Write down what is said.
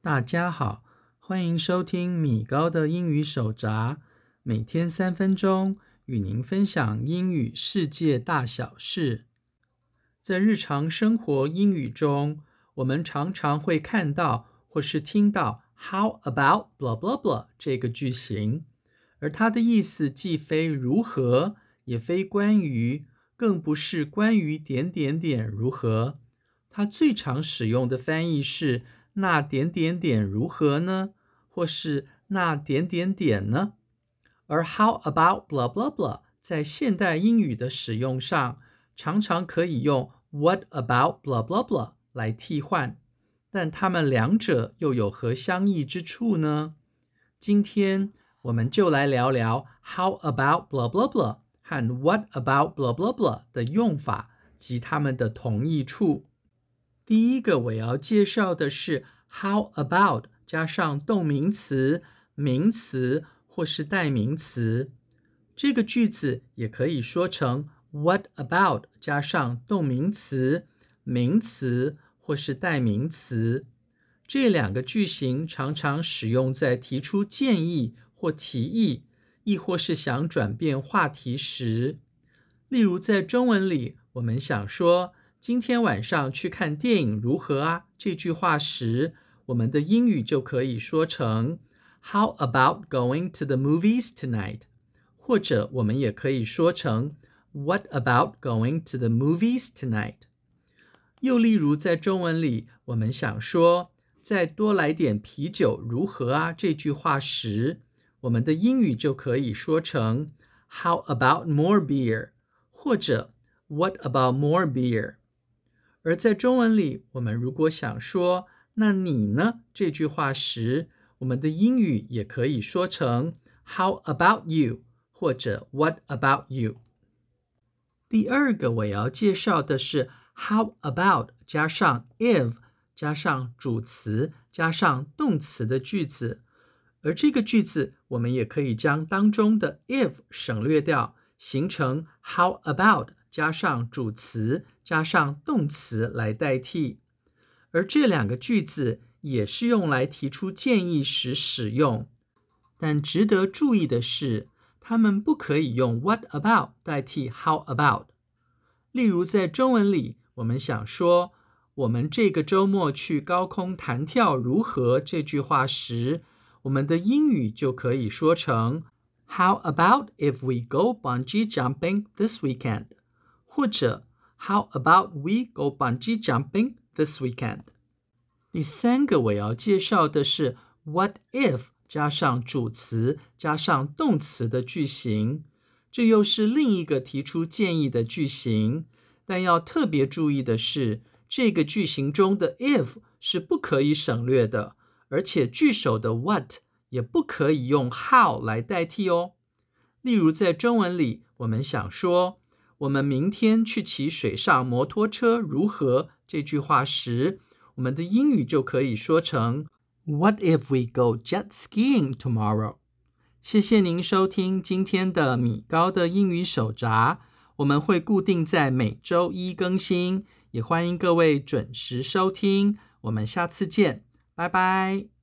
大家好，欢迎收听米高的英语手札，每天三分钟，与您分享英语世界大小事。在日常生活英语中，我们常常会看到或是听到 “How about blah blah blah” 这个句型，而它的意思既非如何，也非关于，更不是关于点点点如何。它最常使用的翻译是。那点点点如何呢？或是那点点点呢？而 How about blah blah blah 在现代英语的使用上，常常可以用 What about blah blah blah 来替换，但它们两者又有何相异之处呢？今天我们就来聊聊 How about blah blah blah 和 What about blah blah blah 的用法及它们的同义处。第一个我要介绍的是 How about 加上动名词、名词或是代名词。这个句子也可以说成 What about 加上动名词、名词或是代名词。这两个句型常常使用在提出建议或提议，亦或是想转变话题时。例如在中文里，我们想说。今天晚上去看电影如何啊？这句话时，我们的英语就可以说成 How about going to the movies tonight？或者我们也可以说成 What about going to the movies tonight？又例如在中文里，我们想说再多来点啤酒如何啊？这句话时，我们的英语就可以说成 How about more beer？或者 What about more beer？而在中文里，我们如果想说“那你呢”这句话时，我们的英语也可以说成 “How about you” 或者 “What about you”。第二个我要介绍的是 “How about” 加上 “if” 加上主词加上动词的句子，而这个句子我们也可以将当中的 “if” 省略掉，形成 “How about” 加上主词。加上动词来代替，而这两个句子也是用来提出建议时使用。但值得注意的是，它们不可以用 What about 代替 How about。例如，在中文里，我们想说“我们这个周末去高空弹跳如何”这句话时，我们的英语就可以说成 “How about if we go bungee jumping this weekend？” 或者 How about we go bungee jumping this weekend？第三个我要介绍的是 What if 加上主词加上动词的句型，这又是另一个提出建议的句型。但要特别注意的是，这个句型中的 if 是不可以省略的， 而且句首的 what 也不可以用 how 来代替哦。例如在中文里，我们想说。我们明天去骑水上摩托车如何？这句话时，我们的英语就可以说成 What if we go jet skiing tomorrow？谢谢您收听今天的米高的英语手札，我们会固定在每周一更新，也欢迎各位准时收听。我们下次见，拜拜。